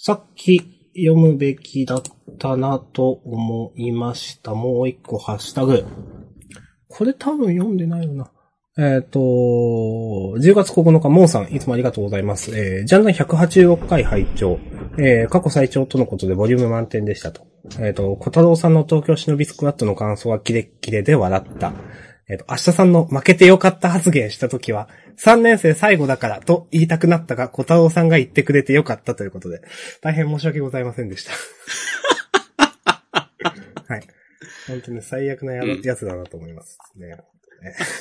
さっき読むべきだったなと思いました。もう一個ハッシュタグ。これ多分読んでないよな。えっ、と、10月9日、モーさん、いつもありがとうございます。えー、ジャンダン186回拝聴えー、過去最長とのことでボリューム満点でしたと。えっ、と、小太郎さんの東京忍びスクワットの感想はキレッキレで笑った。えっ、と、明日さんの負けてよかった発言したときは、3年生最後だからと言いたくなったが、小太郎さんが言ってくれてよかったということで、大変申し訳ございませんでした。はい。本当に最悪なや,、うんやつだなと思いますね。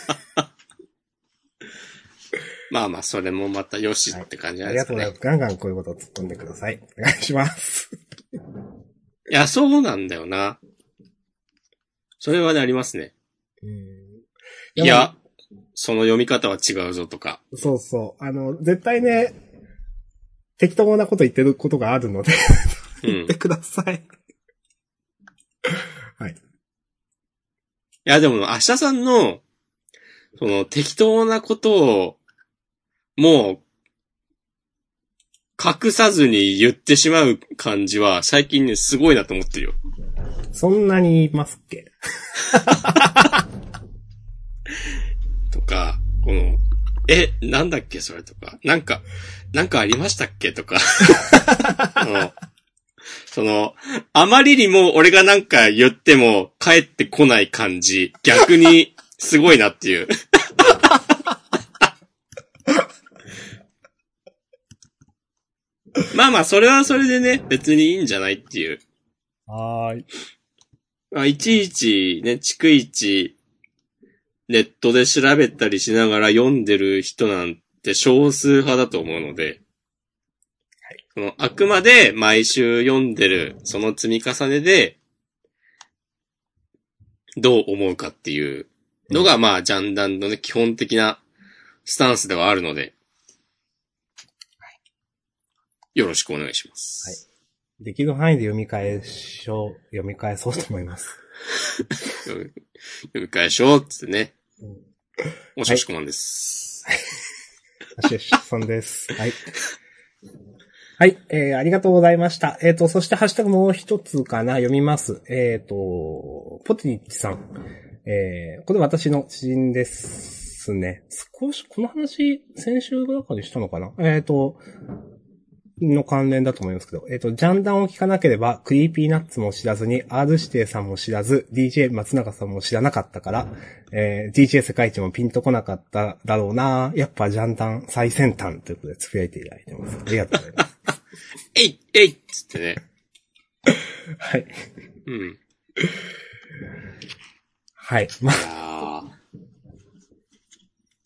まあまあ、それもまたよしって感じなんですかね。ありがとうございます。ガンガンこういうことを突っ込んでください。お願いします。いや、そうなんだよな。それはね、ありますね。うんいや、その読み方は違うぞとか。そうそう。あの、絶対ね、適当なこと言ってることがあるので、うん。い言ってください。はい。や、でも、明日さんの、その、適当なことを、もう、隠さずに言ってしまう感じは、最近ね、すごいなと思ってるよ。そんなに言いますっけ？とか、この、え、なんだっけそれとか、なんか、なんかありましたっけとか、その、あまりにも俺がなんか言っても帰ってこない感じ、逆にすごいなっていう。まあまあ、それはそれでね、別にいいんじゃないっていう。はーい。まあ、いちいちね、逐一、ネットで調べたりしながら読んでる人なんて少数派だと思うので、その、あくまで毎週読んでる、その積み重ねで、どう思うかっていうのが、まあ、ジャンダンのね、基本的なスタンスではあるので、よろしくお願いします。できる範囲で読み返しょう、読み返そうと思います。読み返しょうっつってね。うんおしゃしこまんです。よしよし、そんです。はい。はい、えー、ありがとうございました。えっ、と、そしてハッシュタグもう一つかな、読みます。えっ、と、ポテリッチさん。えー、これ私の知人ですね。少し、この話、先週ぐらいかにしたのかな？えっ、と、の関連だと思いますけど、えっ、と、ジャンダンを聞かなければ、クリーピーナッツも知らずに、R 指定さんも知らず、DJ 松永さんも知らなかったから、えー DJ 世界一もピンとこなかっただろうなやっぱジャンダン最先端ということでつぶやいていただいてます。ありがとうございます。えいえいっつってね。はい。うん。はい。まいやー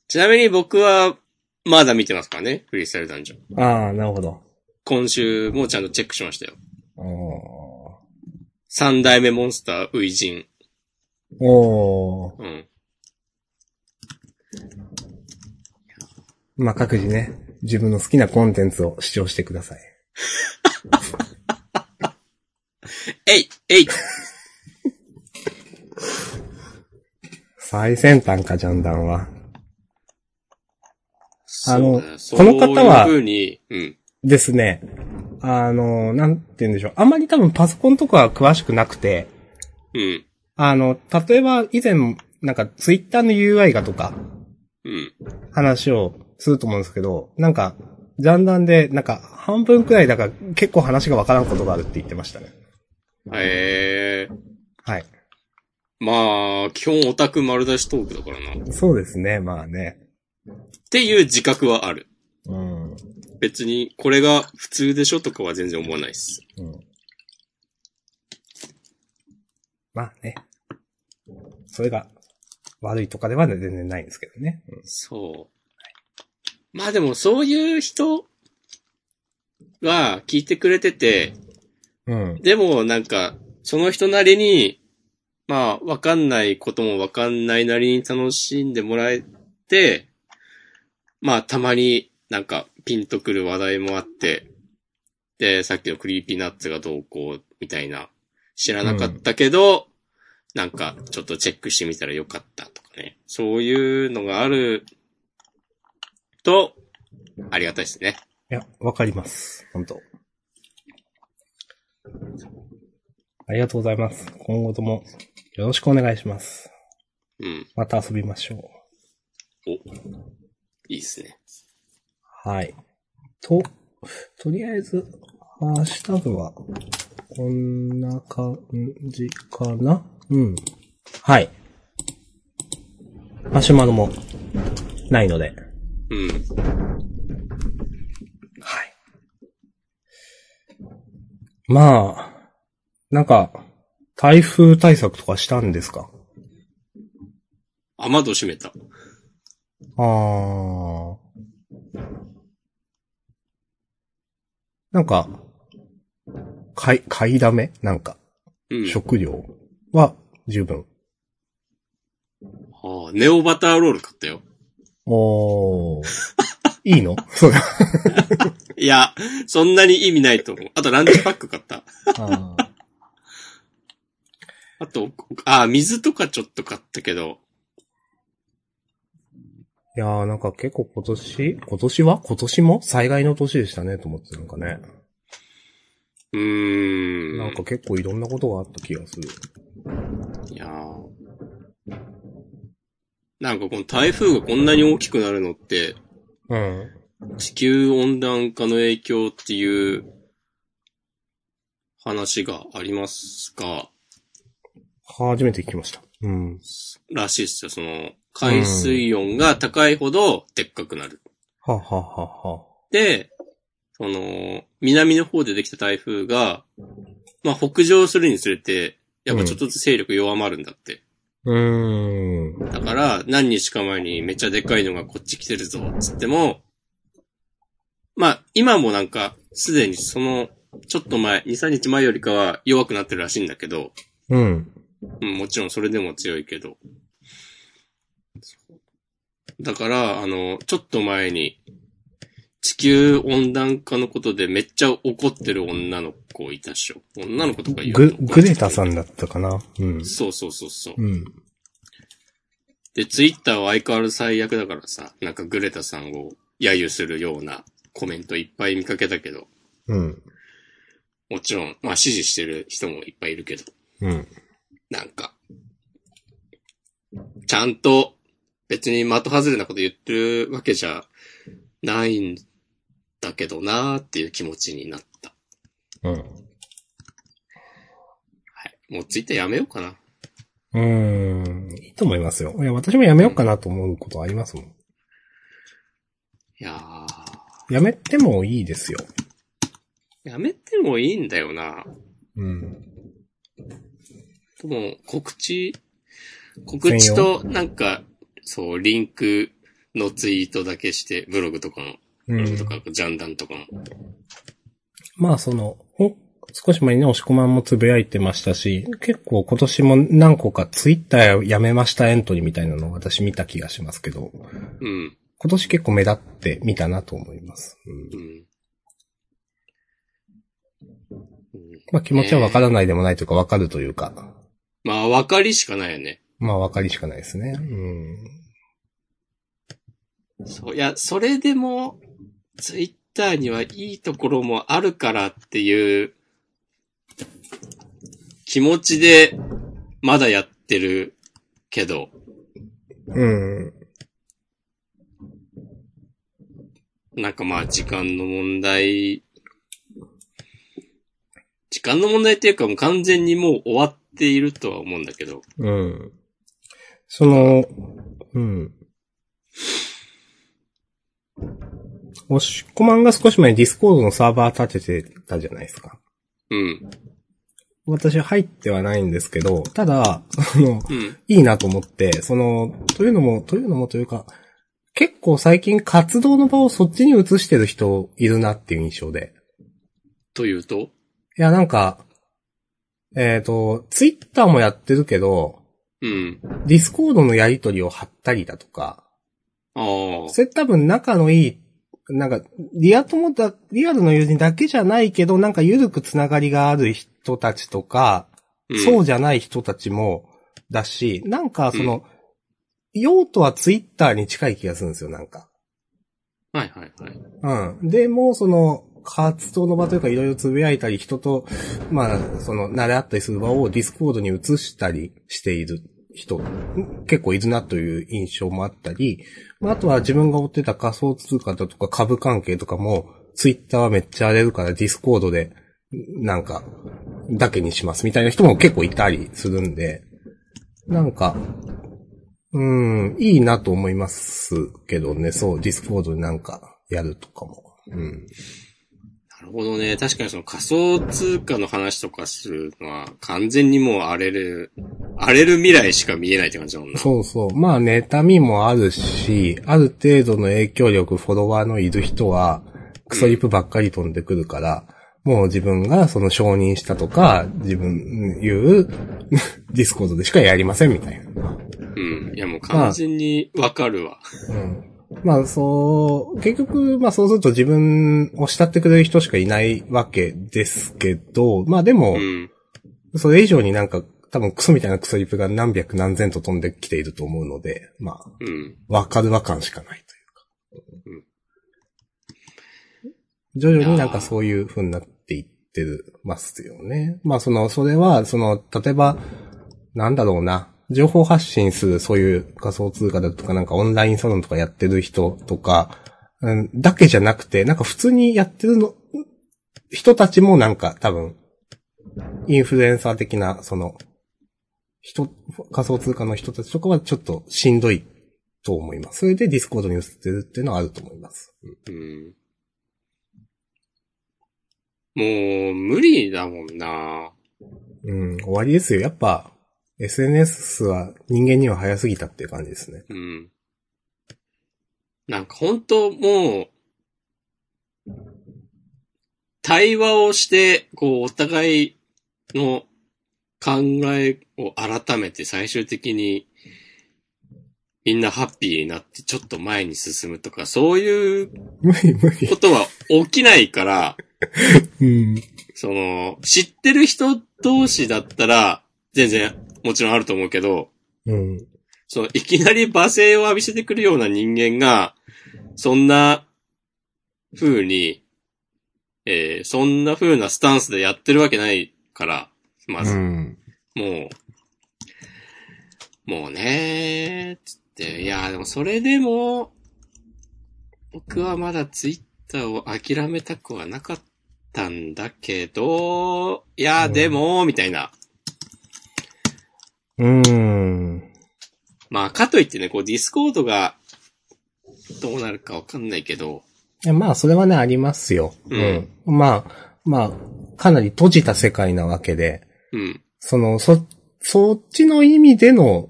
ちなみに僕は、まだ見てますからね。フリースタイルダンジョン。ああ、なるほど。今週もちゃんとチェックしましたよ。お三代目モンスター、ウイジン。ーおーうん。まあ、各自ね、自分の好きなコンテンツを視聴してください。えいえい最先端か、ジャンダンは。あのこの方はそういう風に、うん。ですね。あの、なんて言うんでしょう。あんまり多分パソコンとかは詳しくなくて、うん。あの、例えば以前、なんかツイッターの UI がとか、うん。話をすると思うんですけど、なんか、ジャンダンで、なんか、半分くらいだから結構話がわからんことがあるって言ってましたね。えー。はい。まあ、基本オタク丸出しトークだからな。っそうですね、まあね。ていう自覚はある。うん。別に、これが普通でしょとかは全然思わないっす。うん。まあね。それが悪いとかでは全然ないんですけどね。うんそう。まあでも、そういう人が聞いてくれてて、うん。でもなんか、その人なりに、まあ、わかんないこともわかんないなりに楽しんでもらえて、まあ、たまになんかピンとくる話題もあって、で、さっきのクリーピーナッツがどうこう、みたいな、知らなかったけど、なんか、ちょっとチェックしてみたらよかったとかね。そういうのがあると、ありがたいですね。いや、わかります。本当にありがとうございます。今後ともよろしくお願いします。うん。また遊びましょう。お。いいっすね。はい。と、とりあえず、ハッシュタグは、こんな感じかな？うん。はい。マシュマロも、ないので。うん。はい。まあ、なんか、台風対策とかしたんですか？雨戸閉めた。あー。なんか、買い、買いだめ？なんか、うん。食料は十分。ああ、ネオバターロール買ったよ。おー。いいの？それ。いや、そんなに意味ないと思う。あとランチパック買った。あーあと、あ、水とかちょっと買ったけど、いやーなんか結構今年、今年は？今年も？災害の年でしたねと思ってなんかね。うーん。なんか結構いろんなことがあった気がする。いやーなんかこの台風がこんなに大きくなるのって、うん。地球温暖化の影響っていう話がありますが、初めて聞きました。うん。らしいですよ。その、海水温が高いほどでっかくなる。はははは。で、その、南の方でできた台風が、まあ北上するにつれて、やっぱちょっとずつ勢力弱まるんだって。うーん。だから、何日か前にめっちゃでかいのがこっち来てるぞ、つっても、まあ、今もなんか、すでにその、ちょっと前、2、3日前よりかは弱くなってるらしいんだけど、うん。うん、もちろんそれでも強いけど。だから、あの、ちょっと前に、地球温暖化のことでめっちゃ怒ってる女の子いたっしょ。女の子とか言うグと、グレタさんだったかな？うん。そうそうそうそう。うん。で、ツイッターは相変わらず最悪だからさ、なんかグレタさんを揶揄するようなコメントいっぱい見かけたけど、うん。もちろん、まあ支持してる人もいっぱいいるけど、うん。なんか、ちゃんと別に的外れなこと言ってるわけじゃないんだけどなーっていう気持ちになった。うん。はい。もうツイッターやめようかな。うーん。いいと思いますよ。いや、私もやめようかなと思うことありますもん。いややめてもいいですよ。ー、やめてもいいんだよな。うん。でも、告知、告知と、なんか、そう、リンクのツイートだけして、ブログとかの、うブログんと。か、ジャンダンとかの。まあ、その、ほ少し前にね、押し込まんもつぶやいてましたし、結構今年も何個かツイッターやめましたエントリーみたいなのを私見た気がしますけど、うん。今年結構目立って見たなと思います。うんうん。うんまあ気持ちはわからないでもないというかわかるというか、まあ、分かりしかないよね。まあわかりしかないですね。うん。そう、いや、それでも、ツイッターにはいいところもあるからっていう、気持ちで、まだやってるけど、うん。なんかまあ時間の問題、時間の問題っていうかもう完全にもう終わっているとは思うんだけど、うん。その、うん。押し込まんが少し前にディスコードのサーバー立ててたじゃないですか。うん。私入ってはないんですけど、ただ、その、うん。いいなと思って、その、というのも、というのもというか、結構最近活動の場をそっちに移してる人いるなっていう印象で。というと？いや、なんか、えっ、と、ツイッターもやってるけど、うん。ディスコードのやりとりを貼ったりだとか、ああ。それ多分仲のいい、なんか、リア友だ、リアルの友人だけじゃないけど、なんか緩くつながりがある人たちとか、うんそうじゃない人たちも、だし、なんかその、用途はツイッターに近い気がするんですよ、なんか。はいはいはい。うん。で、もうその、活動の場というかいろいろつぶやいたり、人と、まあ、その、慣れ合ったりする場をディスコードに移したりしている人、結構いるなという印象もあったり、まあ、あとは自分が追ってた仮想通貨だとか株関係とかも、ツイッターはめっちゃ荒れるからディスコードで、なんか、だけにしますみたいな人も結構いたりするんで、なんか、うん、いいなと思いますけどね、そう、ディスコードでなんかやるとかも。うん。なるほどね。確かにその仮想通貨の話とかするのは完全にもう荒れる、荒れる未来しか見えないって感じだもんな。そうそう。まあ、妬みもあるし、ある程度の影響力、フォロワーのいる人は、クソリプばっかり飛んでくるから、もう自分がその承認したとか、自分言う、ディスコードでしかやりませんみたいな。うん。いやもう完全にわかるわ。うん。まあ、そう、結局、まあそうすると自分を慕ってくれる人しかいないわけですけど、まあでもう、ん。それ以上になんか、多分クソみたいなクソリプが何百何千と飛んできていると思うので、まあ、うん。わかるわ感しかないといううんか。徐々になんかそういう風になっていってるますよね。まあその、それは、その、例えば、なんだろうな、情報発信するそういう仮想通貨だとかなんかオンラインサロンとかやってる人とか、うん、だけじゃなくて、なんか普通にやってるの、人たちもなんか多分、インフルエンサー的な、その、人、仮想通貨の人たちとかはちょっとしんどいと思います。それでディスコードに移ってるっていうのはあると思います。うん。もう、無理だもんな。うん、終わりですよ。やっぱ、SNS は人間には早すぎたっていう感じですね。うん。なんか本当もう、対話をして、こう、お互いの考えを改めて最終的に、みんなハッピーになってちょっと前に進むとか、そういう。ことは起きないから、うん。その、知ってる人同士だったら、全然、もちろんあると思うけど、うん。その、いきなり罵声を浴びせてくるような人間が、そんな風に、えーそんな風なスタンスでやってるわけないから、まず、うん。もう、もうねー、つって、いやーでもそれでも、僕はまだツイッターを諦めたくはなかったんだけど、いやーでも、みたいな。うん。まあ、かといってね、こう、ディスコードが、どうなるかわかんないけど、まあ、それはね、ありますよ。うん。まあ、まあ、かなり閉じた世界なわけで、うん、その、そ、そっちの意味での、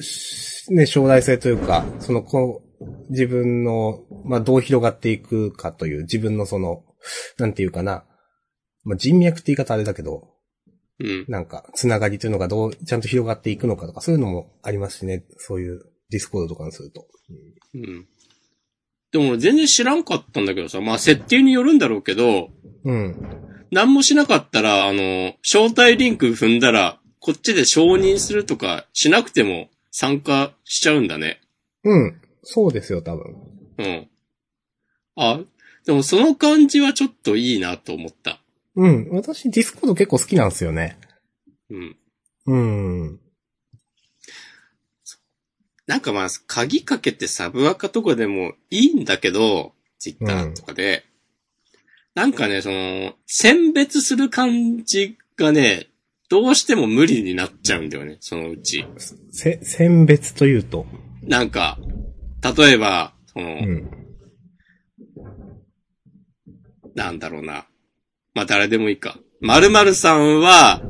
しね、将来性というか、その、こう、自分の、まあ、どう広がっていくかという、自分のその、なんていうかな、まあ、人脈って言い方あれだけど、うん、なんか、つながりというのがどう、ちゃんと広がっていくのかとか、そういうのもありますしね、そういうディスコードとかにすると。うん。でも俺全然知らんかったんだけどさ、まあ、設定によるんだろうけど、うん。何もしなかったら、あの、招待リンク踏んだら、こっちで承認するとかしなくても参加しちゃうんだね。うん。そうですよ、多分。うん。あ、でもその感じはちょっといいなと思った。うん。私、ディスコード結構好きなんですよね。うん。うん。なんかまあ、鍵かけてサブアカとかでもいいんだけど、ツイッターとかで。なんかね、その、選別する感じがね、どうしても無理になっちゃうんだよね、そのうち。せ、選別というと。なんか、例えば、その、うん。なんだろうな。まあ、誰でもいいか。〇〇さんは、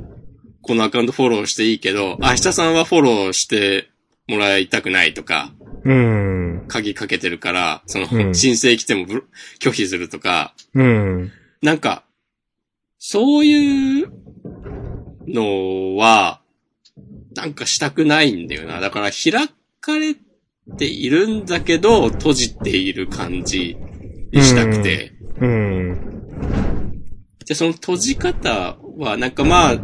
このアカウントフォローしていいけど、明日さんはフォローしてもらいたくないとか、うん。鍵かけてるから、その、うん申請来てもブ拒否するとか、うん。なんか、そういうのは、なんかしたくないんだよな。だから開かれているんだけど、閉じている感じにしたくて。うん。で、その閉じ方は、なんかまあ、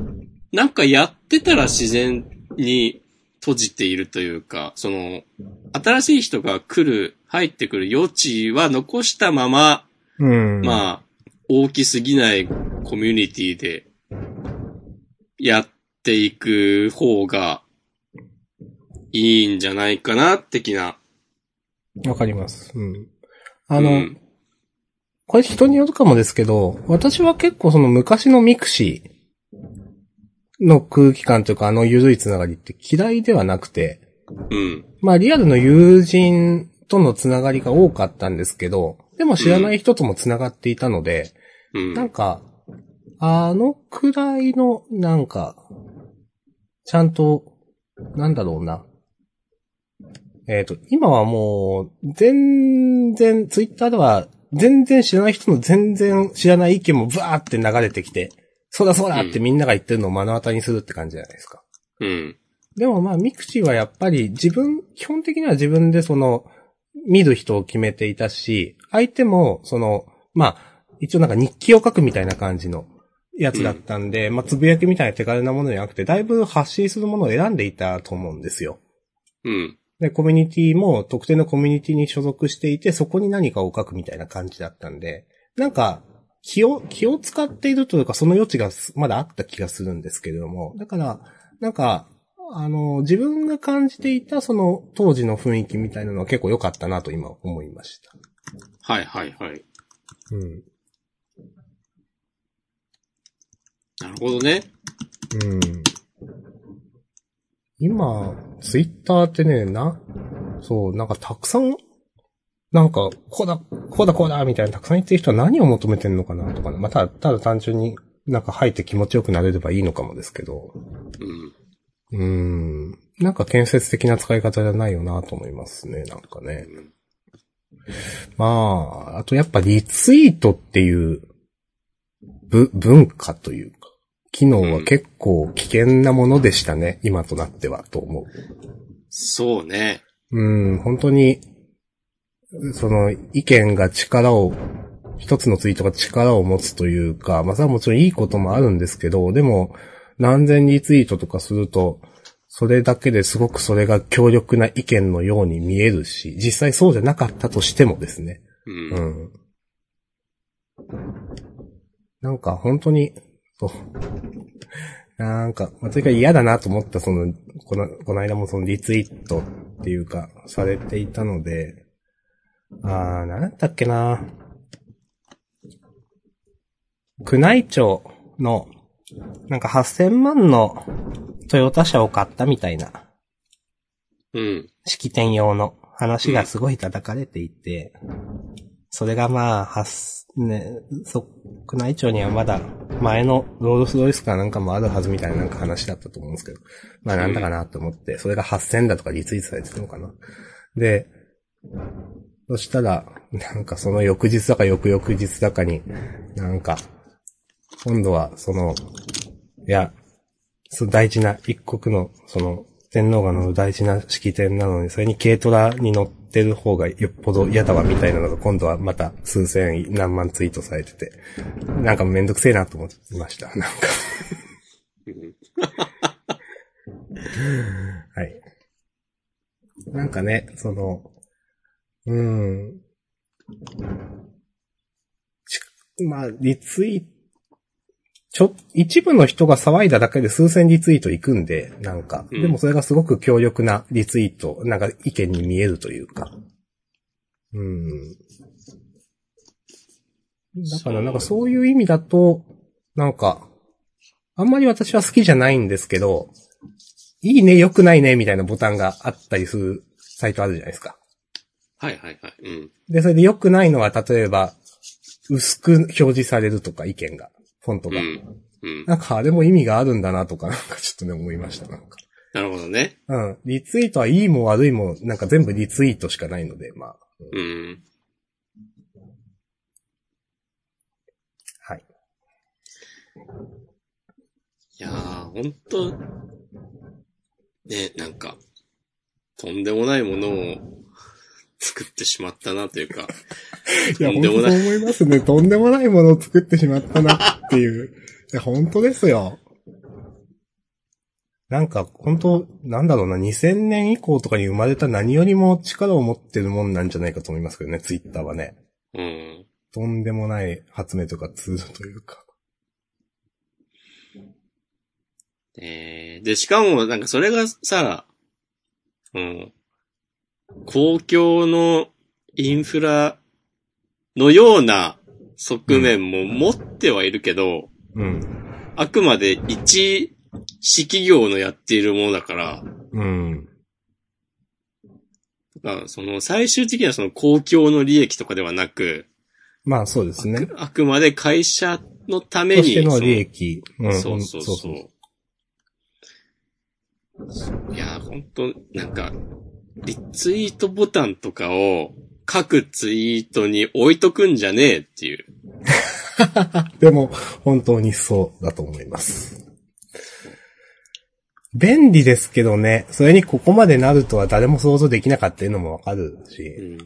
なんかやってたら自然に閉じているというか、その、新しい人が来る、入ってくる余地は残したまま、うん。まあ、大きすぎないコミュニティで、やっていく方が、いいんじゃないかな、的な。わかります。うん。あの、うんこれ人によるかもですけど、私は結構その昔のミクシーの空気感というかあの緩いつながりって嫌いではなくて、うん。まあリアルの友人とのつながりが多かったんですけど、でも知らない人ともつながっていたので、うん。なんか、あのくらいの、なんか、ちゃんと、なんだろうな。えっ、と、今はもう、全然、ツイッターでは、全然知らない人の全然知らない意見もブワーって流れてきて、そうだそうだってみんなが言ってるのを目の当たりにするって感じじゃないですか。うん。でもまあ、ミクシーはやっぱり自分、基本的には自分でその、見る人を決めていたし、相手も、その、まあ、一応なんか日記を書くみたいな感じのやつだったんで、まあ、つぶやきみたいな手軽なものじゃなくて、だいぶ発信するものを選んでいたと思うんですよ。うん。で、コミュニティも特定のコミュニティに所属していて、そこに何かを書くみたいな感じだったんで、なんか、気を、気を使っているというか、その余地がすまだあった気がするんですけれども、だから、なんか、あの、自分が感じていたその当時の雰囲気みたいなのは結構良かったなと今思いました。はいはいはい。うん。なるほどね。うん。今、ツイッターってね、な、そう、なんかたくさん、なんか、こうだ、こうだこうだ、みたいなたくさん言ってる人は何を求めてんのかなとかね。まあ、ただ、ただ単純になんか入って気持ちよくなれればいいのかもですけど。うん。うーん。なんか建設的な使い方じゃないよなと思いますね、なんかね。まあ、あとやっぱリツイートっていう、ぶ、文化というか、機能は結構危険なものでしたね、今となっては、と思う。そうね。うん、本当に、その意見が力を、一つのツイートが力を持つというか、まあそれはもちろんいいこともあるんですけど、でも、何千リツイートとかすると、それだけですごくそれが強力な意見のように見えるし、実際そうじゃなかったとしてもですね。う。うんん。なんか本当に、そう。なんか、私が嫌だなと思ったその、この、この間もそのリツイートっていうか、されていたので、あー、なんだったっけな。宮内庁の、なんか8000万のトヨタ車を買ったみたいな。うん。式典用の話がすごい叩かれていて、それがまあ、はす、ね、そ、宮内庁にはまだ前のロールスロイスかなんかもあるはずみたいななんか話だったと思うんですけど、まあなんだかなと思って、それが8000だとかリツイートされてたのかな。で、そしたら、なんかその翌日だか翌々日だかに、なんか、今度はその、いや、大事な一国の、その、天皇が乗る大事な式典なのに、それに軽トラに乗ってる方がよっぽど嫌だわみたいなのが今度はまた数千何万ツイートされてて、なんかめんどくせえなと思ってました。なんか。う んはい。なんかね、その、うーん。ちまあ、リツイート、ちょ、一部の人が騒いだだけで数千リツイートいくんで、なんか、うんでもそれがすごく強力なリツイート、なんか意見に見えるというか。うん。だからなんかそういう意味だと、なんか、あんまり私は好きじゃないんですけど、いいね、良くないね、みたいなボタンがあったりするサイトあるじゃないですか。はいはいはい。うん。で、それで良くないのは、例えば、薄く表示されるとか、意見が、フォントが。うん。うん。なんか、あれも意味があるんだなとか、なんかちょっとね、思いました、なんか。なるほどね。うん。リツイートはいいも悪いも、なんか全部リツイートしかないので、まあ。うん。はい。いやー、ほんと、ね、なんか、とんでもないものを作ってしまったなというか、いや、とんでもない思いますね。とんでもないものを作ってしまったなっていう。いや、本当ですよ。なんか、本当なんだろうな、2000年以降とかに生まれた何よりも力を持ってるもんなんじゃないかと思いますけどね、ツイッターはね。うん。とんでもない発明とかツールというか。えー、で、しかも、なんかそれがさ、うん、公共のインフラのような側面も持ってはいるけど、うん。あくまで一私企業のやっているものだから、うん。だからその最終的にはその公共の利益とかではなく、まあそうですね。あくまで会社のために、としての利益。うん。そうそうそう。いや、ほんと、なんか、リツイートボタンとかを各ツイートに置いとくんじゃねえっていう。でも、本当にそうだと思います。便利ですけどね、それにここまでなるとは誰も想像できなかったのもわかるし。うん。うん。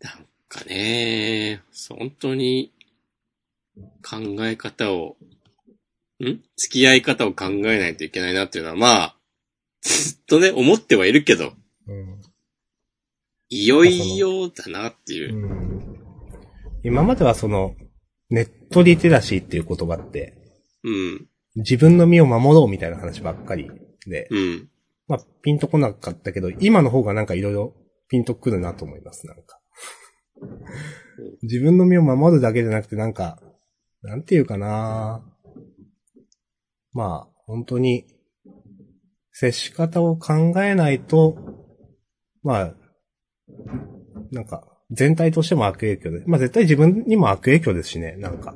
なんかね、本当に考え方を、ん？付き合い方を考えないといけないなっていうのは、まあ、ずっとね、思ってはいるけど、うんいよいよだなっていう。うん今まではその、ネットリテラシーっていう言葉って、うん。自分の身を守ろうみたいな話ばっかりで、うん。まあ、ピンとこなかったけど、今の方がなんかいろいろピンとくるなと思います、なんか。自分の身を守るだけじゃなくて、なんか、なんていうかなまあ、本当に、接し方を考えないと、まあ、なんか、全体としても悪影響で、まあ絶対自分にも悪影響ですしね、なんか、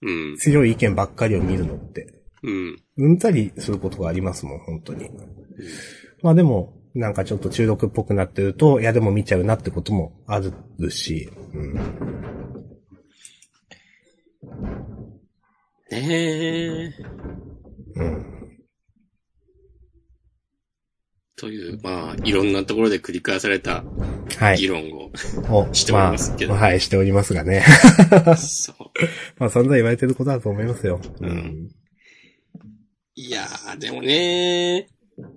うん。強い意見ばっかりを見るのって。うん。うんざりすることがありますもん、本当に。まあでも、なんかちょっと中毒っぽくなってると、いやでも見ちゃうなってこともあるし、うん。ねえ。うん。という、まあ、いろんなところで繰り返されたはい。議論を、をしておりますけどまあはい、しておりますがね。そう。まあ散々言われてることだと思いますよ。ううんん。いやー、でもね好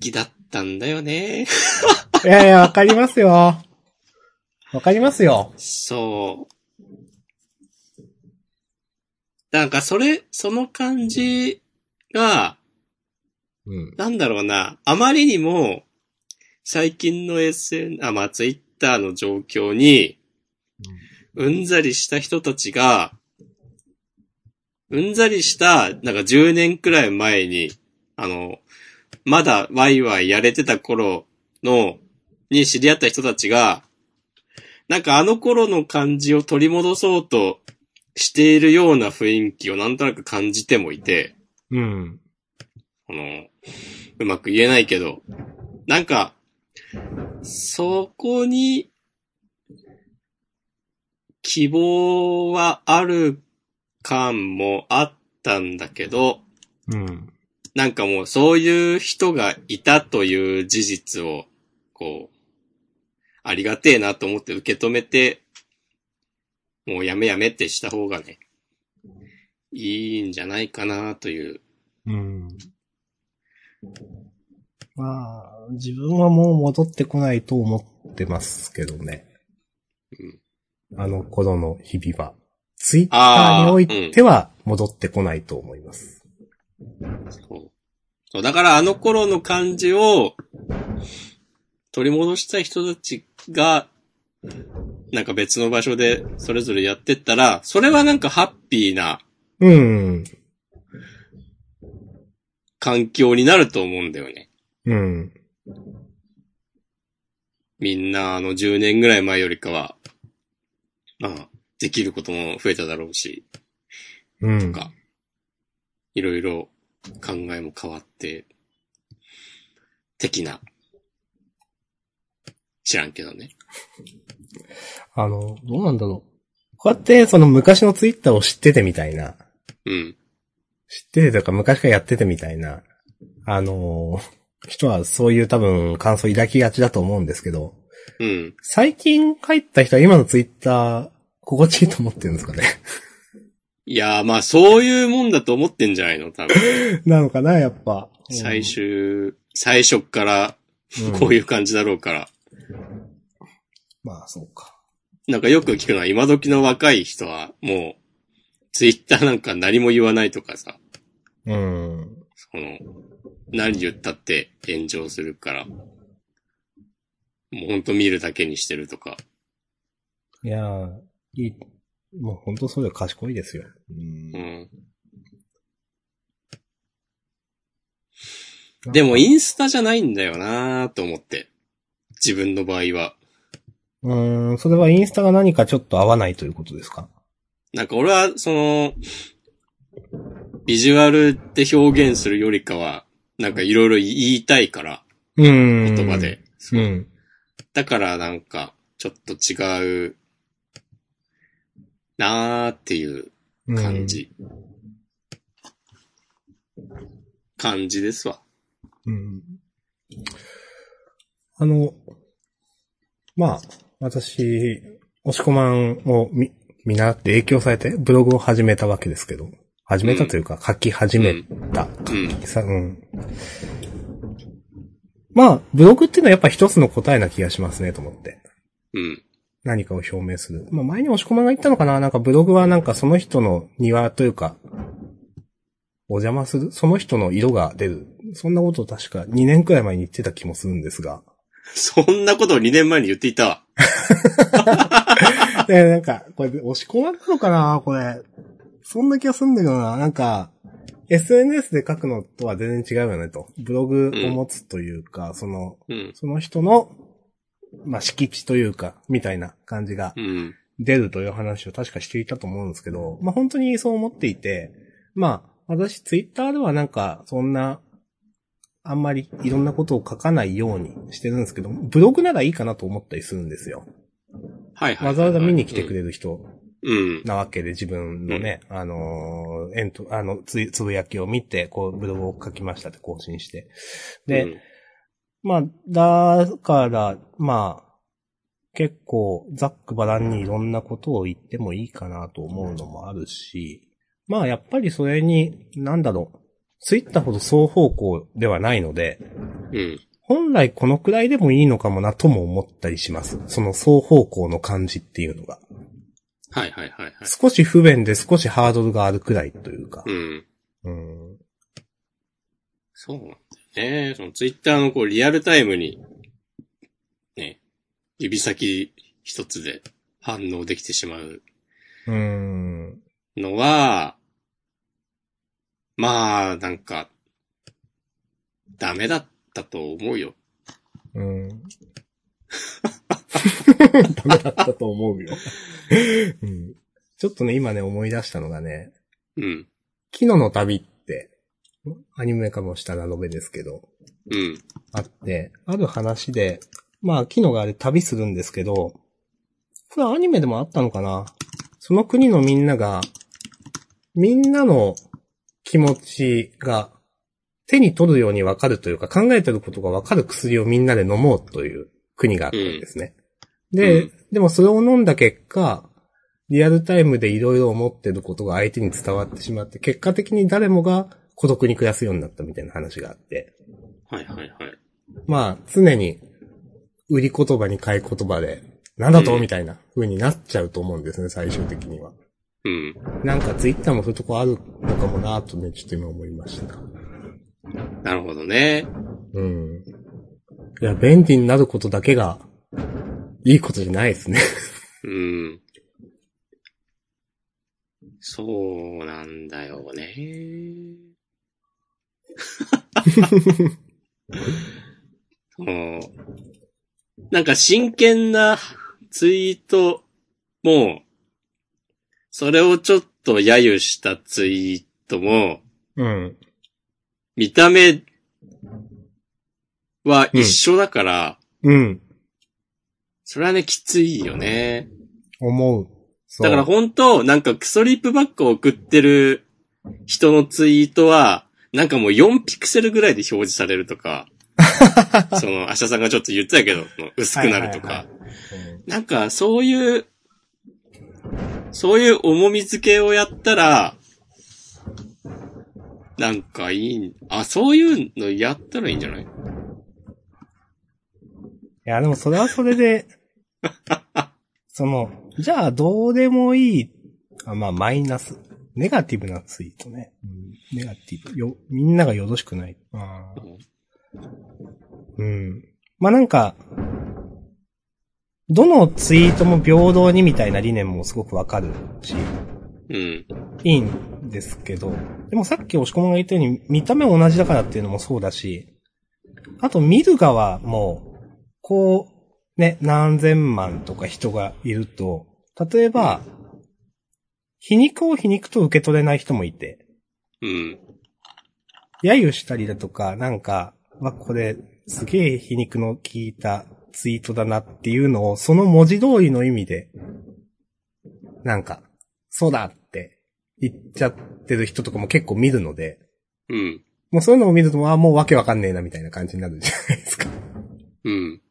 きだったんだよね いやいや、わかりますよ。わかりますよ。そう。なんか、それ、その感じが、うん。なんだろうな、あまりにも、最近の SN、あ、まあ、ツイッターの状況に、うん。ざりした人たちが、うんざりした、なんか10年くらい前に、あの、まだワイワイやれてた頃の、に知り合った人たちが、なんかあの頃の感じを取り戻そうとしているような雰囲気をなんとなく感じてもいて、うん。この、うまく言えないけど、なんか、そこに、希望はある感もあったんだけど、うん。なんかもうそういう人がいたという事実を、こう、ありがてえなと思って受け止めて、もうやめやめってした方がね、いいんじゃないかなという。うん。まあ、自分はもう戻ってこないと思ってますけどね。あの頃の日々は。ツイッターにおいては戻ってこないと思います。そうそう、だからあの頃の感じを取り戻した人たちが、なんか別の場所でそれぞれやってったら、それはなんかハッピーなうん。環境になると思うんだよね。うん。みんなあの10年ぐらい前よりかは、まあ、できることも増えただろうし、うん。か、いろいろ考えも変わって、的な。知らんけどね。あの、どうなんだろう。こうやって、その昔のツイッターを知っててみたいな。うん。知っててとか昔からやっててみたいな。あのー人はそういう多分感想抱きがちだと思うんですけど、うん。最近入った人は今のツイッター、心地いいと思ってるんですかね。いやー、まあ、そういうもんだと思ってんじゃないの多分。なのかな、やっぱ。うん最終、最初っからこういう感じだろうから。まあ、そうか。なんかよく聞くのは今時の若い人はもう、ツイッターなんか何も言わないとかさ、うん。その、何言ったって炎上するから、もうほんと見るだけにしてるとか。いやー、いい。もう本当それ賢いですよ。うんうん。でもインスタじゃないんだよなと思って。自分の場合は。うーん、それはインスタが何かちょっと合わないということですか？なんか俺は、その、ビジュアルって表現するよりかは、なんかいろいろ言いたいから、うーん。言葉で。そううん。だからなんか、ちょっと違う、なーっていううん感。じ。感じですわ。うん。あの、まあ、私、押し込まんを見、見習って影響されてブログを始めたわけですけど、始めたというか書き始めた。うん。さうん。まあ、ブログっていうのはやっぱ一つの答えな気がしますね、と思って。うん。何かを表明する。まあ前に押し込まんが言ったのかな？なんかブログはなんかその人の庭というか、お邪魔する？その人の色が出る。そんなことを確か2年くらい前に言ってた気もするんですが。そんなことを2年前に言っていた わ。で、なんか、これ押し込まんなのかなこれ。そんな気がするんだけどな。なんか、SNS で書くのとは全然違うよねと。ブログを持つというか、その、うん。その人の、まあ、敷地というか、みたいな感じがうん。出るという話を確かしていたと思うんですけど、まあ、本当にそう思っていて、まあ、私ツイッターではなんか、そんな、あんまりいろんなことを書かないようにしてるんですけど、ブログならいいかなと思ったりするんですよ。はいはいはいはい。わざわざ見に来てくれる人うん。なわけで、自分のね、あのー、エント、あの、つつぶやきを見て、こう、ブログを書きましたって更新して。で、うん、まあ、だから、まあ、結構、ざっくばらんにいろんなことを言ってもいいかなと思うのもあるし、まあ、やっぱりそれに、なんだろう、ツイッターほど双方向ではないので、うん。本来このくらいでもいいのかもなとも思ったりします。その双方向の感じっていうのが。はいはいはいはい。少し不便で少しハードルがあるくらいというかう。ん。うん。そうなんだよね。そのツイッターのこうリアルタイムに、ね、指先一つで反応できてしまううん。のは、まあ、なんか、ダメだったと思うよ。うん。ダメだったと思うよ。うん。ちょっとね、今ね、思い出したのがね、うん。昨日の旅って、アニメ化もしたラノベですけど、うん。あって、ある話で、まあ、昨日があれ旅するんですけど、これアニメでもあったのかな？その国のみんなが、みんなの気持ちが手に取るようにわかるというか、考えてることがわかる薬をみんなで飲もうという国があったんですね。で、うんでもそれを飲んだ結果、リアルタイムでいろいろ思ってることが相手に伝わってしまって、結果的に誰もが孤独に暮らすようになったみたいな話があって、はいはいはい。まあ、常に、売り言葉に買い言葉で、なんだと、うんみたいな風になっちゃうと思うんですね、最終的には。うん。なんかツイッターもそういうとこあるのかもなとね、ちょっと今思いました。なるほどね。うん。いや、便利になることだけが、いいことじゃないですね。うん。そうなんだよね。そうなんか真剣なツイートも、それをちょっと揶揄したツイートも、うん。見た目は一緒だから、うん。それはね、きついよね。思う。だから本当なんかクソリップバックを送ってる人のツイートは、なんかもう4ピクセルぐらいで表示されるとか、その、アシャさんがちょっと言ってたけど、薄くなるとはいはいか、なんかそういう、そういう重み付けをやったら、なんかいい、あ、そういうのやったらいいんじゃない？や、でもそれはそれで、その、じゃあどうでもいい、あまあマイナス、ネガティブなツイートね。うん、ネガティブ。よ、みんながよろしくない。あーうん。まあなんか、どのツイートも平等にみたいな理念もすごくわかるし、うん。いいんですけど、でもさっき押し込まが言ったように、見た目同じだからっていうのもそうだし、あと見る側も、こう、ね、何千万とか人がいると、例えば、皮肉を皮肉と受け取れない人もいて、うん。揶揄したりだとか、なんか、わ、これ、すげえ皮肉の効いたツイートだなっていうのを、その文字通りの意味で、なんか、そうだって言っちゃってる人とかも結構見るので、うん。もうそういうのを見ると、あもうわけわかんねえなみたいな感じになるじゃないですか。うん。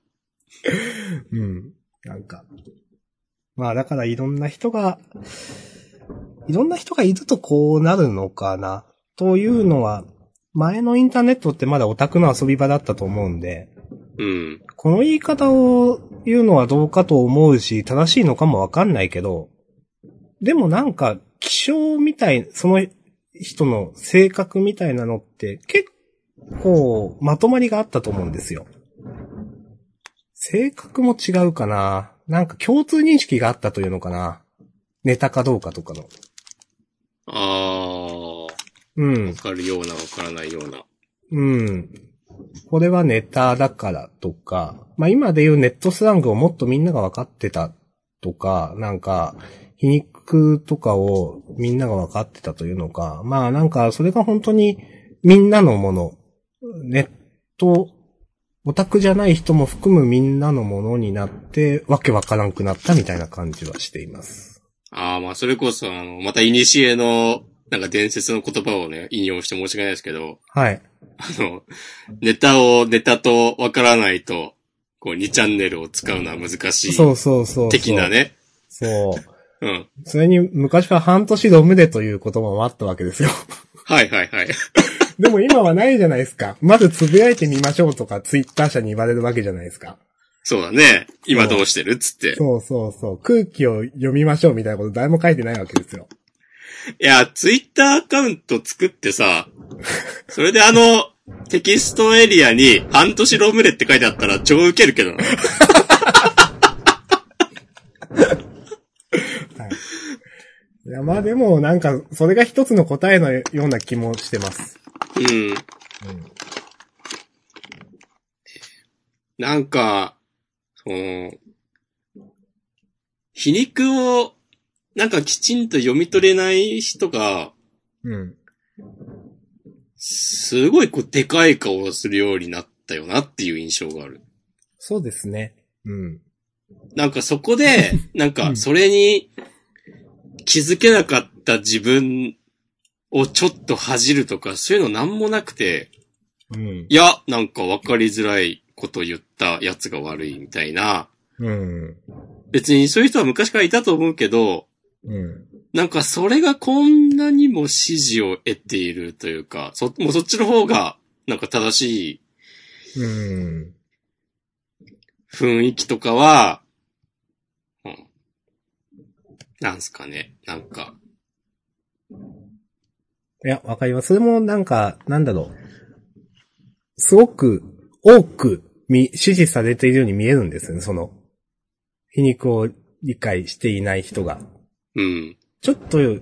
うん。なんか。まあだからいろんな人が、いろんな人がいるとこうなるのかな。というのは、前のインターネットってまだオタクの遊び場だったと思うんで、うん。この言い方を言うのはどうかと思うし、正しいのかもわかんないけど、でもなんか、気象みたい、その人の性格みたいなのって結構まとまりがあったと思うんですよ。性格も違うかななんか共通認識があったというのかなネタかどうかとかの。あうんー。わ。かるような、わからないような。うん。これはネタだからとか、まあ今で言うネットスラングをもっとみんなが分かってたとか、なんか、皮肉とかをみんなが分かってたというのか、まあなんかそれが本当にみんなのもの、ネット、オタクじゃない人も含むみんなのものになって、わけわからんくなったみたいな感じはしています。ああ、まあ、それこそ、あの、また、いにしえの、なんか伝説の言葉をね、引用して申し訳ないですけど、はい。あの、ネタをネタとわからないと、こう、2チャンネルを使うのは難しい。そうそうそう。的な。ね。そう。うん。それに昔から半年ロムでという言葉もあったわけですよ。はいはいはい。でも今はないじゃないですか。まずつぶやいてみましょうとか、ツイッター社に言われるわけじゃないですか。そうだね。今どうしてるっつって。そうそうそう。空気を読みましょうみたいなこと誰も書いてないわけですよ。いや、ツイッターアカウント作ってさ、それであの、テキストエリアに半年ロムレって書いてあったら超ウケるけどな。い。いや、まあでもなんか、それが一つの答えのような気もしてます。うん。なんか、その、皮肉を、なんかきちんと読み取れない人が、うん。すごいこう、でかい顔をするようになったよなっていう印象がある。そうですね。うん。なんかそこで、なんかそれに気づけなかった自分をちょっと恥じるとか、そういうのなんもなくて、うん。いや、なんか分かりづらいこと言ったやつが悪いみたいな。うん。別にそういう人は昔からいたと思うけど、うん。なんかそれがこんなにも支持を得ているというか、そ、もうそっちの方が、なんか正しいうん。雰囲気とかは、うん。なんすかね、なんか。いや、わかります。それもなんか、なんだろう。すごく多くみ支持されているように見えるんですよね、その、皮肉を理解していない人が。うん。ちょっと、い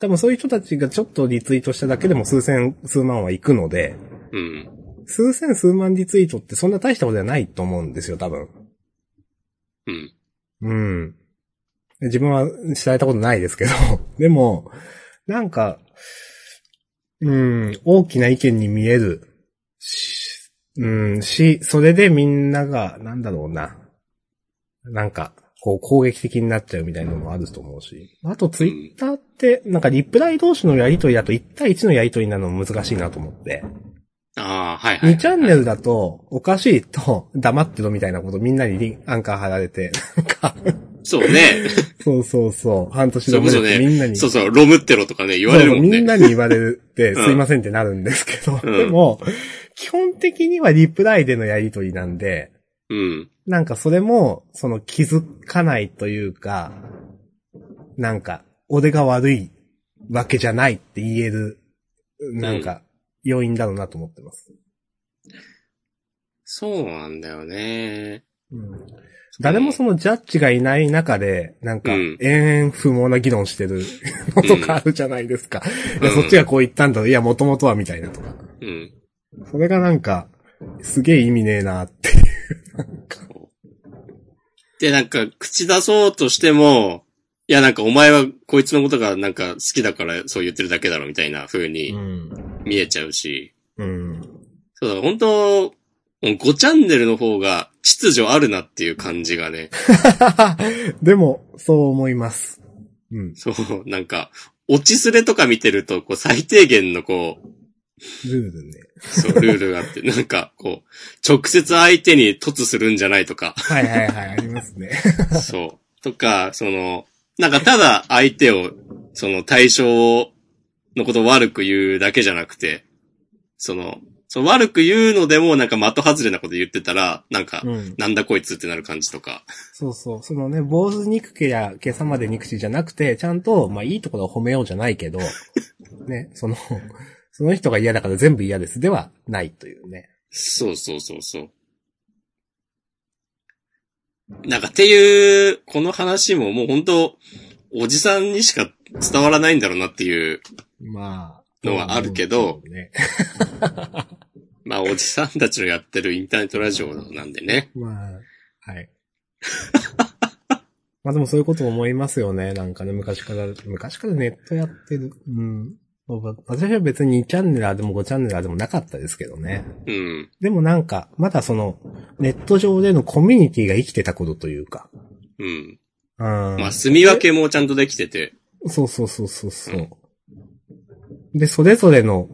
多分そういう人たちがちょっとリツイートしただけでも数千、数万は行くので、うん。数千数万リツイートってそんな大したことじゃないと思うんですよ、多分。うん。うん。自分は知られたことないですけど、でも、なんか、うん、大きな意見に見えるし、うん、し、それでみんなが、なんだろうな。なんか、こう攻撃的になっちゃうみたいなのもあると思うし。あとツイッターって、なんかリプライ同士のやりとりだと1対1のやりとりになるのも難しいなと思って。ああ、はいはい。2チャンネルだと、おかしいと黙ってろみたいなことみんなにアンカー貼られて、なんか、そうね。そうそうそう、半年それこそでみんなね、に、そうそう、ロムってろとかね、言われるもんね。みんなに言われて、うんすいませんってなるんですけど、うんでも、基本的にはリプライでのやりとりなんで、うん。なんかそれも、その気づかないというか、なんか、俺が悪いわけじゃないって言える、なんか、要因だろうなと思ってます。そうなんだよね。うん誰もそのジャッジがいない中で、なんか、うん延々不毛な議論してるのとかあるじゃないですか。いや、うんそっちがこう言ったんだ、いや、もともとはみたいなとか。うん。それがなんか、すげえ意味ねえなっていう。で、なんか、口出そうとしても、いや、なんか、お前はこいつのことがなんか好きだからそう言ってるだけだろ、みたいな風にん。見えちゃうし。うん。そうだ、本当5チャンネルの方が秩序あるなっていう感じがね。でも、そう思います。うん。そう、なんか、落ちすれとか見てると、こう、最低限のこう、ルールね。そう、ルールがあって、なんか、こう、直接相手に突するんじゃないとか、はいはいはい、ありますね。そう。とか、その、なんかただ相手を、その対象のことを悪く言うだけじゃなくて、その、その悪く言うのでもなんか的外れなこと言ってたら、なんか、うん。なんだこいつってなる感じとか。そうそう。そのね、坊主憎けりゃ、今朝まで憎しじゃなくて、ちゃんと、まあいいところを褒めようじゃないけど、ね、その、その人が嫌だから全部嫌です。ではないというね。そうそうそうそう。なんかっていう、この話ももう本当おじさんにしか伝わらないんだろうなっていう、まあ。のはあるけどね。まあおじさんたちのやってるインターネットラジオなんでね。まあ、はい。まあでもそういうこと思いますよね。なんかね、昔から、昔からネットやってる。うん。私は別に2チャンネラーでも5チャンネラーでもなかったですけどね。うん。でもなんか、まだその、ネット上でのコミュニティが生きてたことというか。うん。うん。まあ住み分けもちゃんとできてて。そうそうそうそうそう。で、それぞれの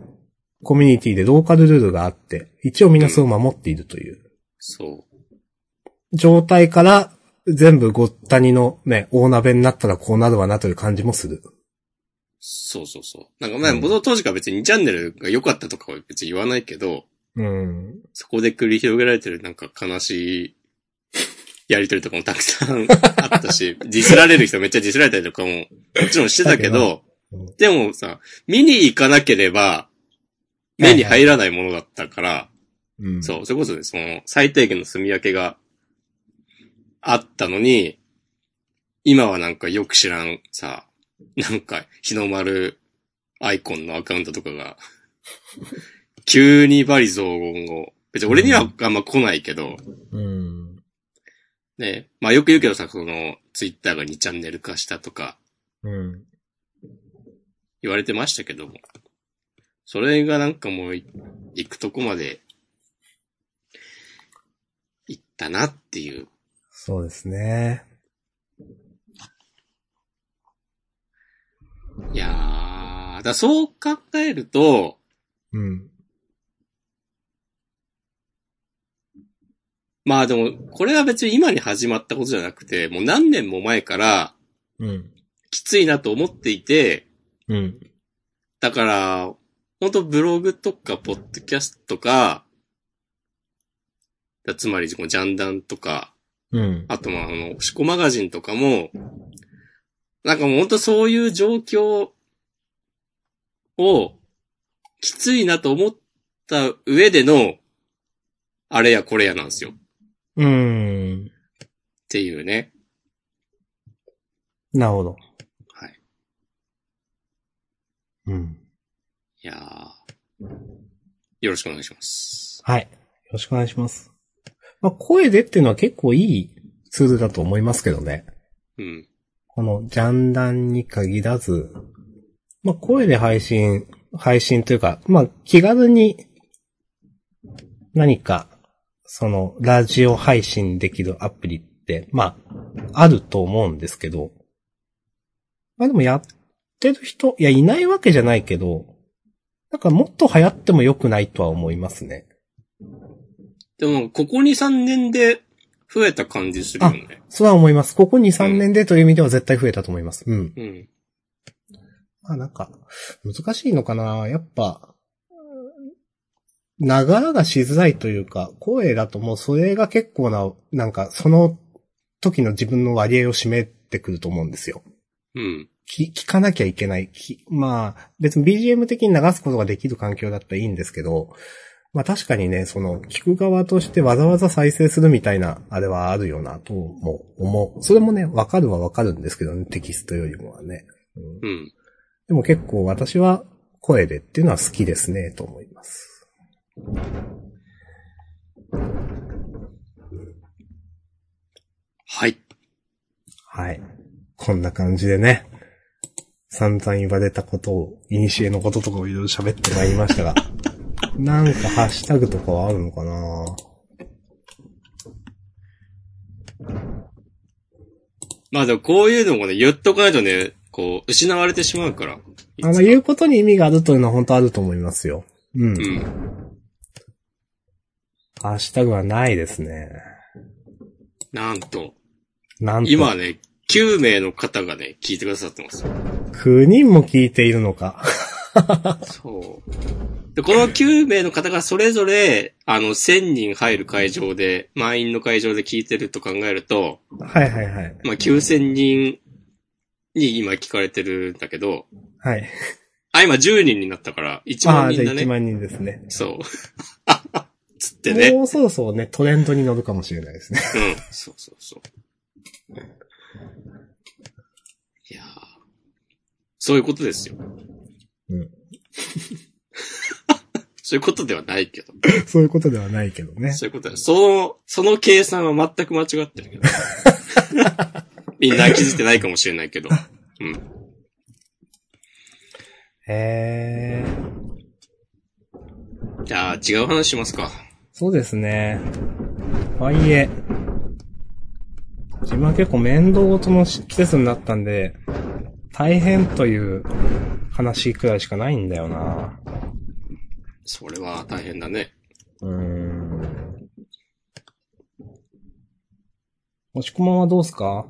コミュニティでローカルルールがあって、一応みんなそれを守っているというそう。状態から、全部ごったにのね、大鍋になったらこうなるわなという感じもする。そうそうそう。なんかまあ、僕の当時から別に2チャンネルが良かったとかは別に言わないけど、うん。そこで繰り広げられてるなんか悲しい やりとりとかもたくさん あったし、ディスられる人めっちゃディスられたりとかももちろんしてたけどうん、でもさ、見に行かなければ目に入らないものだったから、うん。そう、それこそね、その最低限の住み分けがあったのに、今はなんかよく知らんさ、なんか日の丸アイコンのアカウントとかが、急にバリ雑言を、別に俺にはあんま来ないけど、うん。ね、まあよく言うけどさ、その、ツイッターが2チャンネル化したとかうん。言われてましたけども、それがなんかもうい行くとこまで行ったなっていう。そうですね。いやー、だそう考えると、うん。まあでも、これは別に今に始まったことじゃなくて、もう何年も前からうん。きついなと思っていて、うん。だから、本当ブログとか、ポッドキャストとか、だつまり、ジャンダンとか、うん。あとまあ、あの、シコマガジンとかも、なんかもう本当そういう状況を、きついなと思った上での、あれやこれやなんですよ。っうん。ていうね。なるほど。はい。うん。いやーよろしくお願いします。はい。よろしくお願いします。まあ、声でっていうのは結構いいツールだと思いますけどね。うん。このジャンダンに限らず、まあ、声で配信、配信というか、まあ、気軽に何か、その、ラジオ配信できるアプリって、まあ、あると思うんですけど、まあでもやってる人、いや、いないわけじゃないけど、なんかもっと流行っても良くないとは思いますね。でも、ここ2、3年で増えた感じするよね。そうは思います。ここ2、3年でという意味では絶対増えたと思います。うん。うん。まあなんか、難しいのかなやっぱ、ながらがしづらいというか、声だともうそれが結構な、なんかその時の自分の割合を占めてくると思うんですよ。うん。き聞かなきゃいけない。きまあ、別に BGM 的に流すことができる環境だったらいいんですけど、まあ確かにね、その、聞く側としてわざわざ再生するみたいな、あれはあるよな、とも思う。それもね、わかるはわかるんですけどね、テキストよりもはね。うんうん。でも結構私は声でっていうのは好きですね、と思います。はい。はい。こんな感じでね、散々言われたことを、イニシエのこととかをいろいろ喋ってまいりましたが、なんかハッシュタグとかはあるのかな？まあでもこういうのもね、言っとかないとね、こう、失われてしまうから。あまあ、言うことに意味があるというのは本当あると思いますよ。うん。うん。ハッシュタグはないですね。なんと、なんと。今ね、9名の方がね、聞いてくださってますよ。9人も聞いているのか。そう。で、この9名の方がそれぞれ、あの、1000人入る会場で、満員の会場で聞いてると考えると、はいはいはい。まあ、9000人に今聞かれてるんだけど、はい。あ、今10人になったから、1ああ、じゃあ1万人だね。万人ですね。そう。つってね。もうそろそろね、トレンドに乗るかもしれないですね。うん。そうそうそう。いやーそういうことですよ。うん。そういうことではないけど。そういうことではないけどね。そういうことだ。その、その計算は全く間違ってるけど。みんな気づいてないかもしれないけど。うん。へえ。じゃあ、違う話しますか。そうですね。はいえ。自分は結構面倒ごとの季節になったんで、大変という話くらいしかないんだよな。それは大変だね。うーん。もしこまんはどうすか？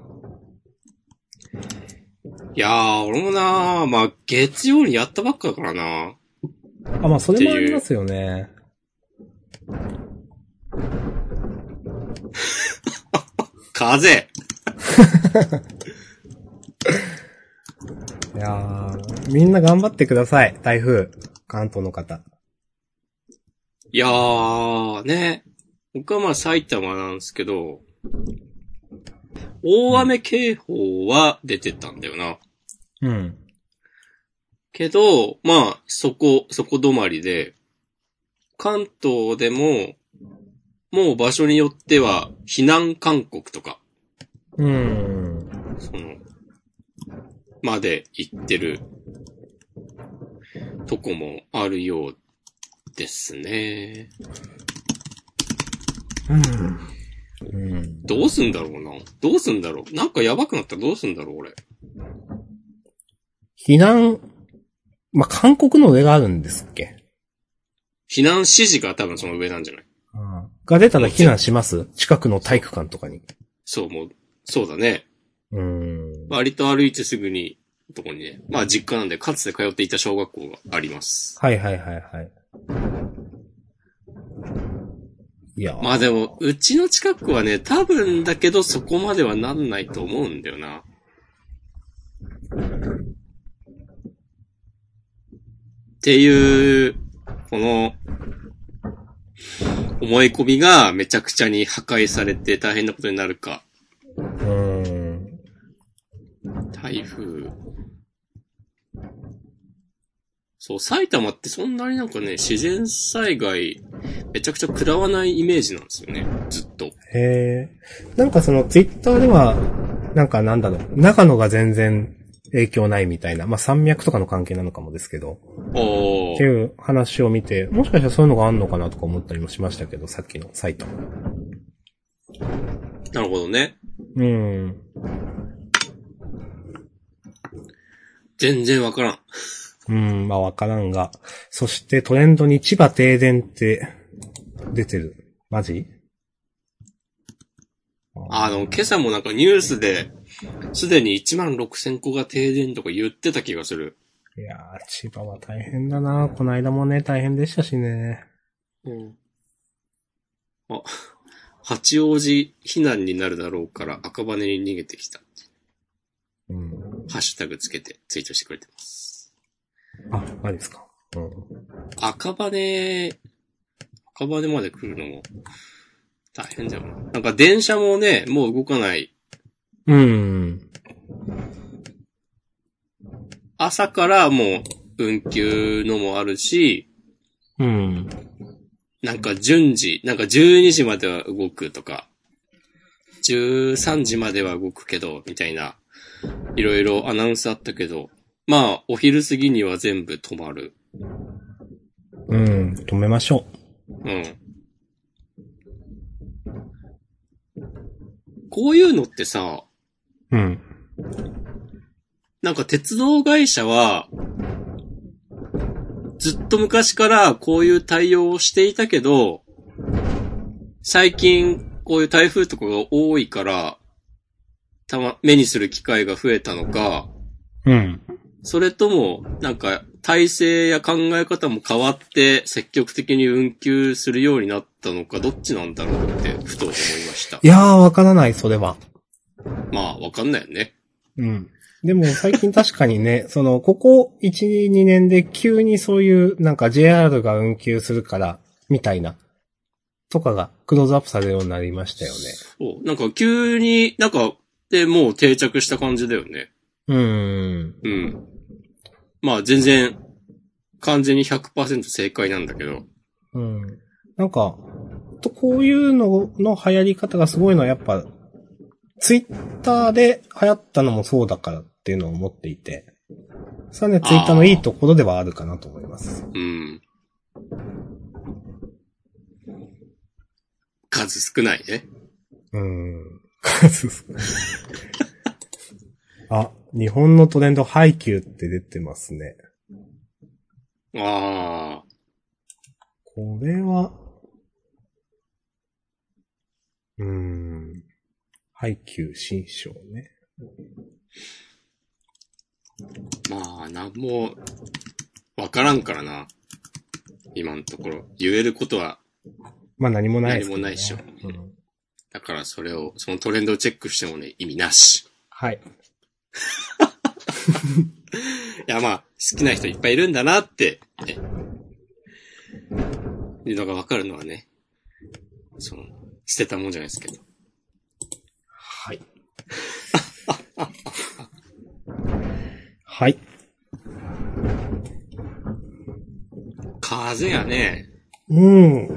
いやー、俺もなー、まあ、月曜にやったばっかだからな。あ、まあそれもありますよね。風 いやー、みんな頑張ってください。台風。関東の方。いやー、ね。僕はまあ埼玉なんですけど、大雨警報は出てたんだよな。うん。けど、まあ、そこ、そこ止まりで、関東でも、もう場所によっては、避難勧告とか、うーん。その、まで行ってる、とこもあるようですね。うん。うん。どうすんだろうな。どうすんだろう。なんかやばくなったらどうすんだろう、俺。避難、まあ、韓国の上があるんですっけ？避難指示が多分その上なんじゃない？が出たら避難します？近くの体育館とかに。そう、もう、そうだね。うーん。割と歩いてすぐに、とこにね。まあ実家なんで、かつて通っていた小学校があります。はいはいはいはい。いや、まあでも、うちの近くはね、多分だけどそこまではなんないと思うんだよな。っていう、この、思い込みがめちゃくちゃに破壊されて大変なことになるか。うん。台風。そう、埼玉ってそんなになんかね、自然災害、めちゃくちゃ食らわないイメージなんですよね、ずっと。へえ。なんかそのツイッターでは、なんかなんだろう、長野が全然影響ないみたいな、まあ山脈とかの関係なのかもですけど、おー。っていう話を見て、もしかしたらそういうのがあんのかなとか思ったりもしましたけど、さっきのサイト。なるほどね。うん。全然わからん。うん、まあわからんが。そしてトレンドに千葉停電って出てる。マジ？あの、今朝もなんかニュースで、すでに1万6千個が停電とか言ってた気がする。いやー、千葉は大変だな。この間もね、大変でしたしね。うん。あ、八王子避難になるだろうから赤羽に逃げてきた。うん。ハッシュタグつけてツイートしてくれてます。あ、マジですか。うん。赤羽、赤羽まで来るのも大変だよな。なんか電車もね、もう動かない。うん。朝からもう運休のもあるし、うん。なんか順次、なんか12時までは動くとか、13時までは動くけど、みたいな、いろいろアナウンスあったけど、まあ、お昼過ぎには全部止まる。うん。止めましょうん。こういうのってさ、う。うん。なんか鉄道会社は、ずっと昔からこういう対応をしていたけど、最近こういう台風とかが多いから、たま、目にする機会が増えたのか、うん。それとも、なんか、体制や考え方も変わって積極的に運休するようになったのか、どっちなんだろうって、ふと思いましたい。やー、わからない、それは。まあ、わかんないよね。うん。でも最近確かにね、その、ここ1、2年で急にそういう、なんか JR が運休するから、みたいな、とかがクローズアップされるようになりましたよね。そう。なんか急に、なんか、で、もう定着した感じだよね。うーん。うん。まあ全然、完全に100%正解なんだけど。うん。なんか、とこういうのの流行り方がすごいのはやっぱ、ツイッターで流行ったのもそうだからっていうのを思っていて、それはね、ツイッターのいいところではあるかなと思います。うん。数少ないね。うん。数少ない あ、日本のトレンド、ハイキューって出てますね。ああ。これは、うーん。ハイキュー新章ね。まあ、なんも、わからんからな。今のところ。言えることは、まあ何もないね。何もないっしょうんだからそれを、そのトレンドをチェックしてもね、意味なし。はい。いや、まあ、好きな人いっぱいいるんだなって、ね。いうのがわかるのはね、その、捨てたもんじゃないですけど。はい。はい。風やね。うん。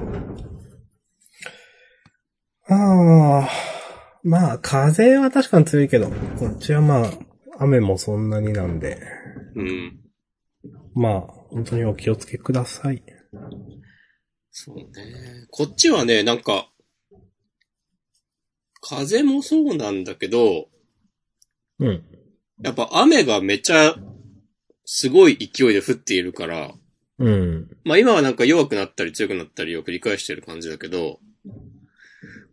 ああ、まあ、風は確かに強いけど、こっちはまあ、雨もそんなになんで、うん。まあ、本当にお気をつけください。そうね。こっちはね、なんか、風もそうなんだけど、うん。やっぱ雨がめちゃ、すごい勢いで降っているから、うん。まあ今はなんか弱くなったり強くなったりを繰り返してる感じだけど、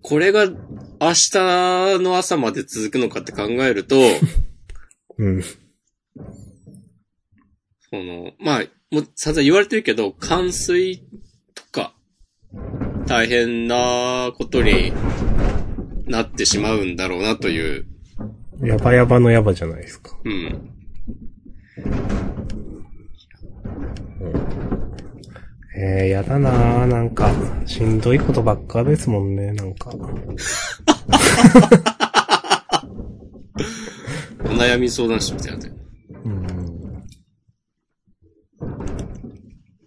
これが明日の朝まで続くのかって考えると、うん。その、まあ、もう散々言われてるけど、冠水とか、大変なことになってしまうんだろうなという、やばやばのやばじゃないですか。うん。えー、やだなーなんか、しんどいことばっかですもんね、なんか。お悩み相談室みたいになってる。うん。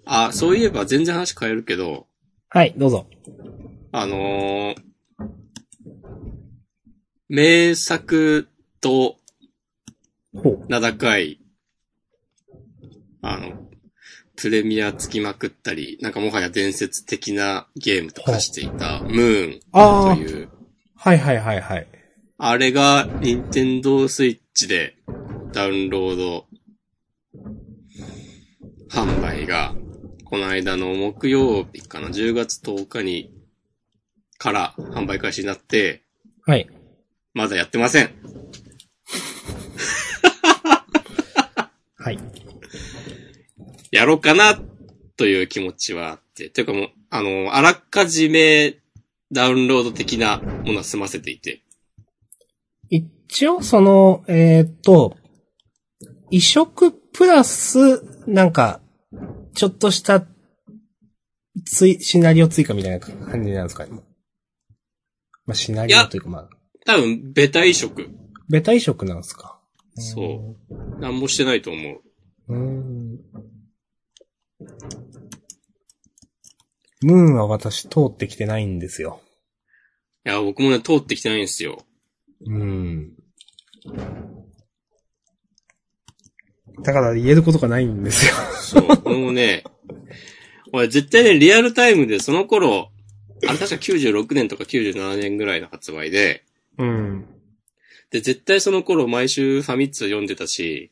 あ、そういえば全然話変えるけど、はい、どうぞ。あのー、名作と。名高い、あの、プレミアつきまくったり、なんかもはや伝説的なゲームと化していた、ムーンという、はいはいはいはい。あれが、任天堂スイッチでダウンロード販売が、この間の木曜日かな、10月10日に、から販売開始になって、はい。まだやってません。はい。やろうかなっという気持ちはあって、ていうかもう、あの、あらかじめダウンロード的なものは済ませていて。一応その、えーっと、移植プラス、なんか、ちょっとした、つい、シナリオ追加みたいな感じなんですか？ね。まあ、シナリオというか、まあ、多分、ベタ移植。ベタ移植なんですか？そう。なんもしてないと思う。う。うん。ムーンは私通ってきてないんですよ。いや、僕もね、通ってきてないんですよ。うん。だから言えることがないんですよ。そう。俺もね、俺絶対ね、リアルタイムでその頃、あれ確か96年とか97年ぐらいの発売で、うん。で、絶対その頃毎週ファミ通読んでたし、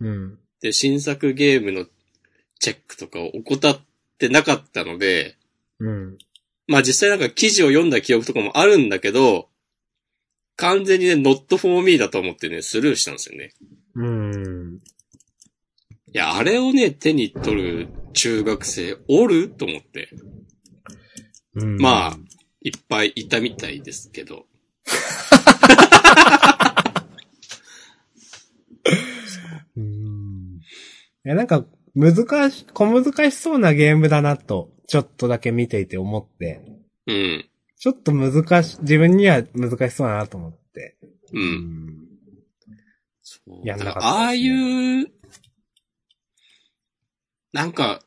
うん。で、新作ゲームのチェックとかを怠ってなかったので、うん。まあ実際なんか記事を読んだ記憶とかもあるんだけど、完全にね、not for me だと思ってね、スルーしたんですよね。うん。いや、あれをね、手に取る中学生おる？と思って。うん。まあ、いっぱいいたみたいですけど。うん。いや、なんか、難し、小難しそうなゲームだなと、ちょっとだけ見ていて思って、うん。ちょっと難し、自分には難しそうだなと思って。う。。うんそうやんなかったねああいう、なんか、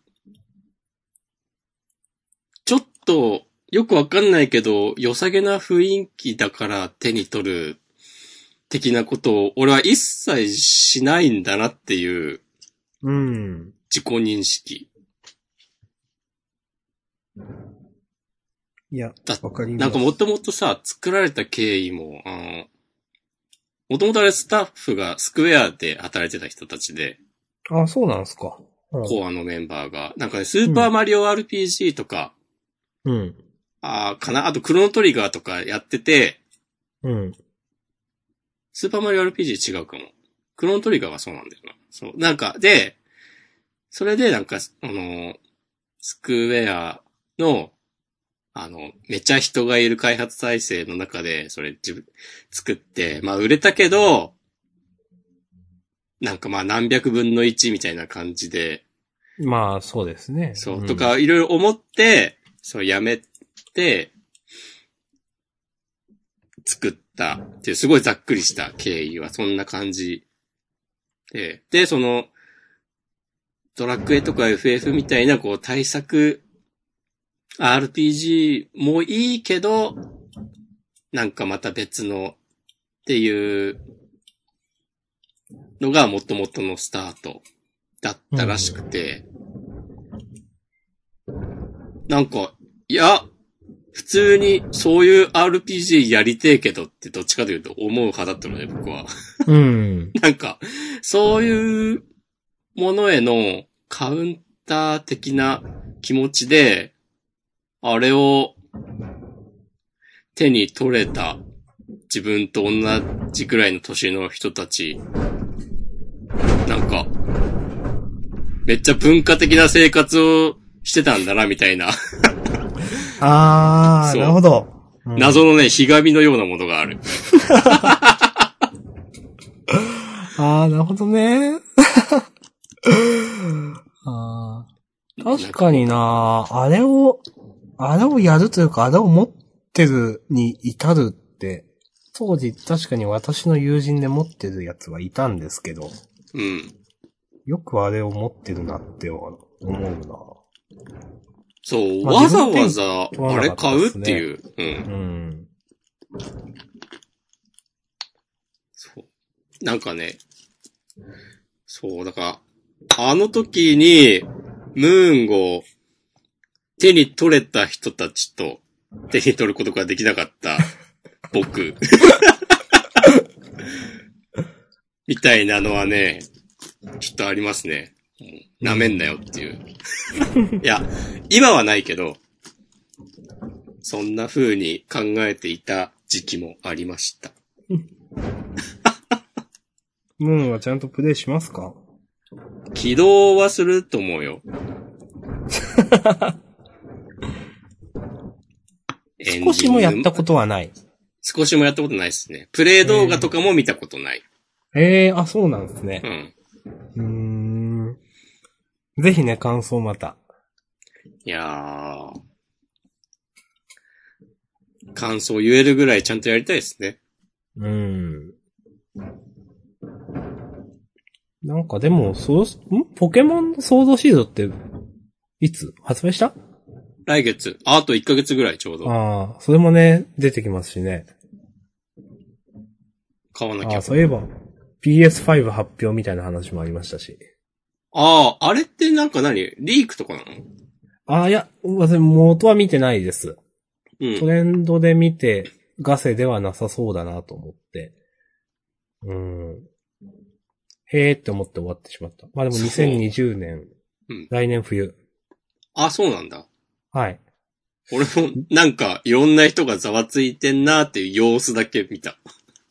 ちょっと、よくわかんないけど、良さげな雰囲気だから手に取る、的なことを、俺は一切しないんだなっていううん。自己認識。いやだ、わかります。なんかもともとさ、作られた経緯も、あの、もともとあれスタッフがスクエアで働いてた人たちで、あ、そうなんですか。コアのメンバーが、なんかね、スーパーマリオ RPG とか、うん。あーかな、あとクロノトリガーとかやってて、うん。スーパーマリオ RPG 違うかも。クロノトリガーはそうなんだよな。そう。なんか、で、それでなんか、あの、スクエアの、あの、めちゃ人がいる開発体制の中で、それ自分、作って、まあ売れたけど、なんかまあ何百分の一みたいな感じで、まあ、そうですね。そう、んと。かいろいろ思って、そうやめて、作った。っていうすごいざっくりした経緯はそんな感じ。で、で、その、ドラクエとか FF みたいなこう対策 RPG もいいけど、なんかまた別のっていうのが元々のスタートだったらしくて、なんか、いや、普通にそういう RPG やりてえけどってどっちかというと思う派だったのね、僕は。うん。なんか、そういうものへのカウンター的な気持ちで、あれを手に取れた自分と同じくらいの年の人たち、なんか、めっちゃ文化的な生活をしてたんだな、みたいな、あー、そうなるほど。うん謎のね、ひがみのようなものがある。あー、なるほどね。あー確かになあれを、あれをやるというか、あれを持ってるに至るって、当時確かに私の友人で持ってるやつはいたんですけど、うん。よくあれを持ってるなって思うな。そう、まあわざわざ、あれ買うっていう。うん。うん。そう。なんかね、そう、だから、あの時に、ムーンを手に取れた人たちと手に取ることができなかった僕。みたいなのはね、ちょっとありますね。うん舐めんなよっていう。いや、今はないけど、そんな風に考えていた時期もありました。ムーンはちゃんとプレイしますか？起動はすると思うよ。少しもやったことはない。少しもやったことないですね。プレイ動画とかも見たことない。ええー、あ、そうなんですねう。ぜひね、感想また。いやー。感想言えるぐらいちゃんとやりたいですね。うん。なんかでも、そう、ん？ポケモンのソードシードって、いつ？発売した？来月。ああと1ヶ月ぐらいちょうど。ああ、それもね、出てきますしね。買わなきゃああ、。そういえば、PS5 発表みたいな話もありましたし。ああ、あれってなんか何？リークとかなの？ああ、いや、私元は見てないです。うん。トレンドで見て、ガセではなさそうだなと思って。うん。へーって思って終わってしまった。まあでもそう2020年、うん来年冬。あ、そうなんだ。はい。俺もなんかいろんな人がざわついてんなっていう様子だけ見た。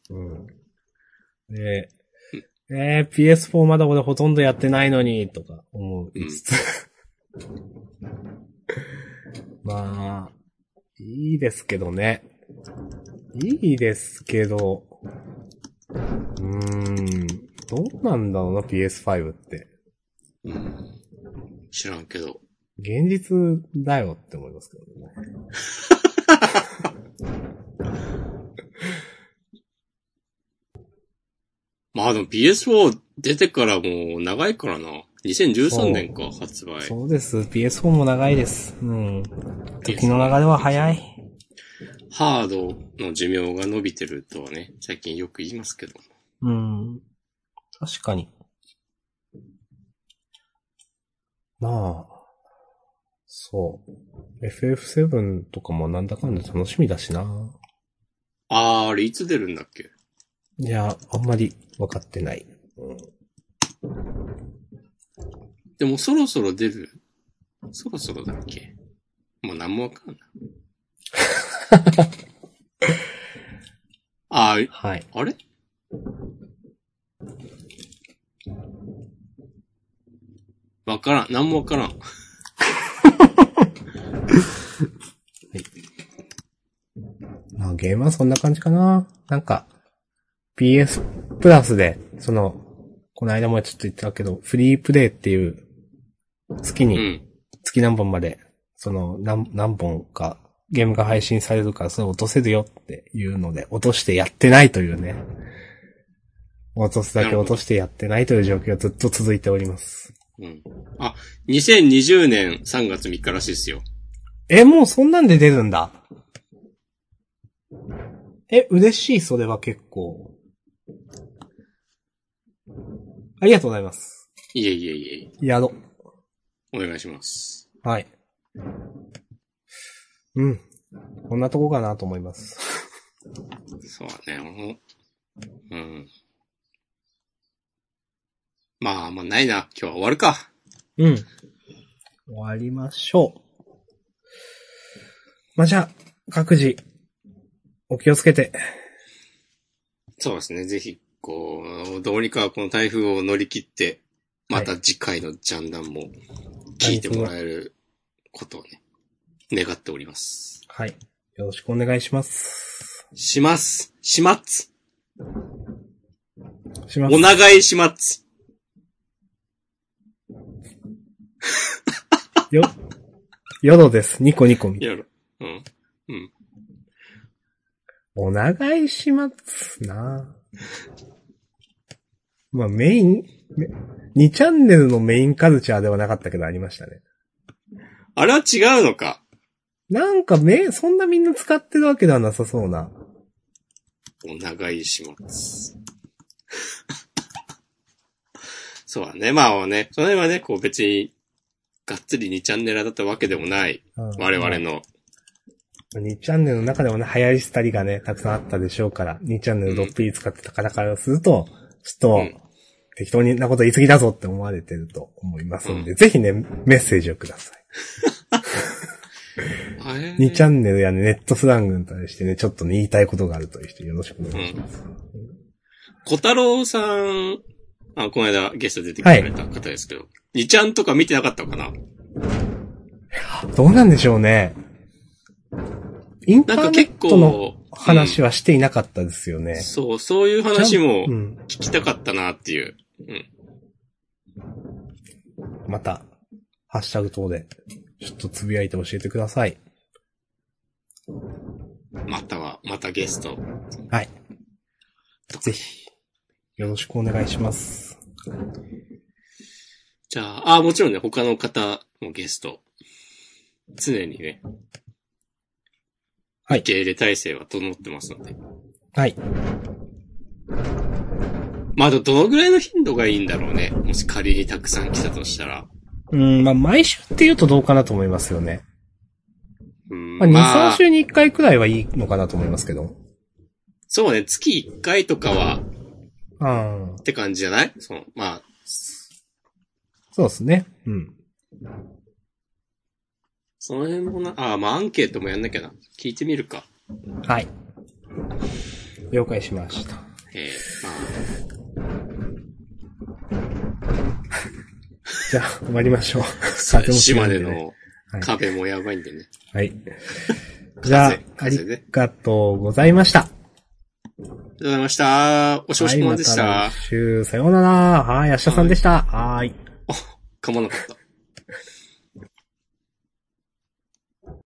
うん。で、えー、PS4 まだ俺ほとんどやってないのに、とか思いつつ。まあ、いいですけどね。いいですけど、うーん、どうなんだろうな、PS5 って。うん。知らんけど。現実だよって思いますけどね。まあでも PS4 出てからもう長いからな。2013年か、発売。そうです。PS4 も長いです。うん。時の流れは早い。ハードの寿命が伸びてるとはね、最近よく言いますけど。うん。確かに。まあ、そう。FF7 とかもなんだかんだ楽しみだしな。あー、あれいつ出るんだっけ？いや、あんまり分かってない。うん、でもそろそろ出る。そろそろだっけもう何もわかんない。あー、はい。あれ？わからん。何もわからん。まあゲームはそんな感じかな。なんか、PS プラスで、その、この間もちょっと言ったけど、フリープレイっていう、月に、うん。月何本まで、その、何、何本か、ゲームが配信されるから、それ落とせるよっていうので、落としてやってないというね。落とすだけ落としてやってないという状況がずっと続いております。うん。あ、2020年3月3日らしいですよ。え、もうそんなんで出るんだ。え、嬉しい、それは結構。ありがとうございます。いえいえいえ。やろ。お願いします。はい。うん。こんなとこかなと思います。そうだね。うん。まあ、まあないな。今日は終わるか。うん。終わりましょう。まあ、じゃあ、各自、お気をつけて。そうですね。ぜひ、こう、どうにかこの台風を乗り切って、また次回のジャンダンも聞いてもらえることをね、願っております。はい。よろしくお願いします。します。します。しますお。願いします。よ、よろです。ニコニコみたいやろ。うん。うん。お願いしますなまあメイン、め2チャンネルのメインカルチャーではなかったけどありましたね。あれは違うのか。なんかめ、そんなみんな使ってるわけではなさそうな。お願いします。そうだね。まあね、その辺はね、こう別に、がっつり2チャンネルだったわけでもない、我々の。2チャンネルの中でもね、流行りしたりがね、たくさんあったでしょうから、2チャンネルどっぷり使ってた方からすると、ちょっと、うん適当になこと言い過ぎだぞって思われてると思いますんで、うぜひね、メッセージをください。あれ2チャンネルやね、ネットスラングに対してね、ちょっとね、言いたいことがあるという人よろしくお願いします。小太郎さん、あ、この間ゲスト出てくれた方ですけど、2ちゃんとか見てなかったのかな？どうなんでしょうね。インターネットの構、話はしていなかったですよね。そう、そういう話もうん。聞きたかったなっていう。うん。また、ハッシュタグ等で、ちょっとつぶやいて教えてください。または、またゲスト。はい。ぜひ、よろしくお願いします。じゃあ、あ、もちろんね、他の方もゲスト。常にね。はい受け入れ体制は整ってますので。はい。まあ、どどのぐらいの頻度がいいんだろうね。もし仮にたくさん来たとしたら。うん、まあ、毎週って言うとどうかなと思いますよね。うん、まあ、2、まあ3週に1回くらいはいいのかなと思いますけど。そうね、月1回とかは、ああ、って感じじゃない？その、まあ、そうですね。うん。その辺もな、あ、まあアンケートもやんなきゃな。聞いてみるか。はい。了解しました。えー、ま じゃあ、終わりましょう。島根のはい壁もやばいんでね。はい。じゃあ、ねりがとうございました。ありがとうございました。お少しはい、もんでした。また来週、さようなら。はい、明日さんでした。はい。噛まなかった。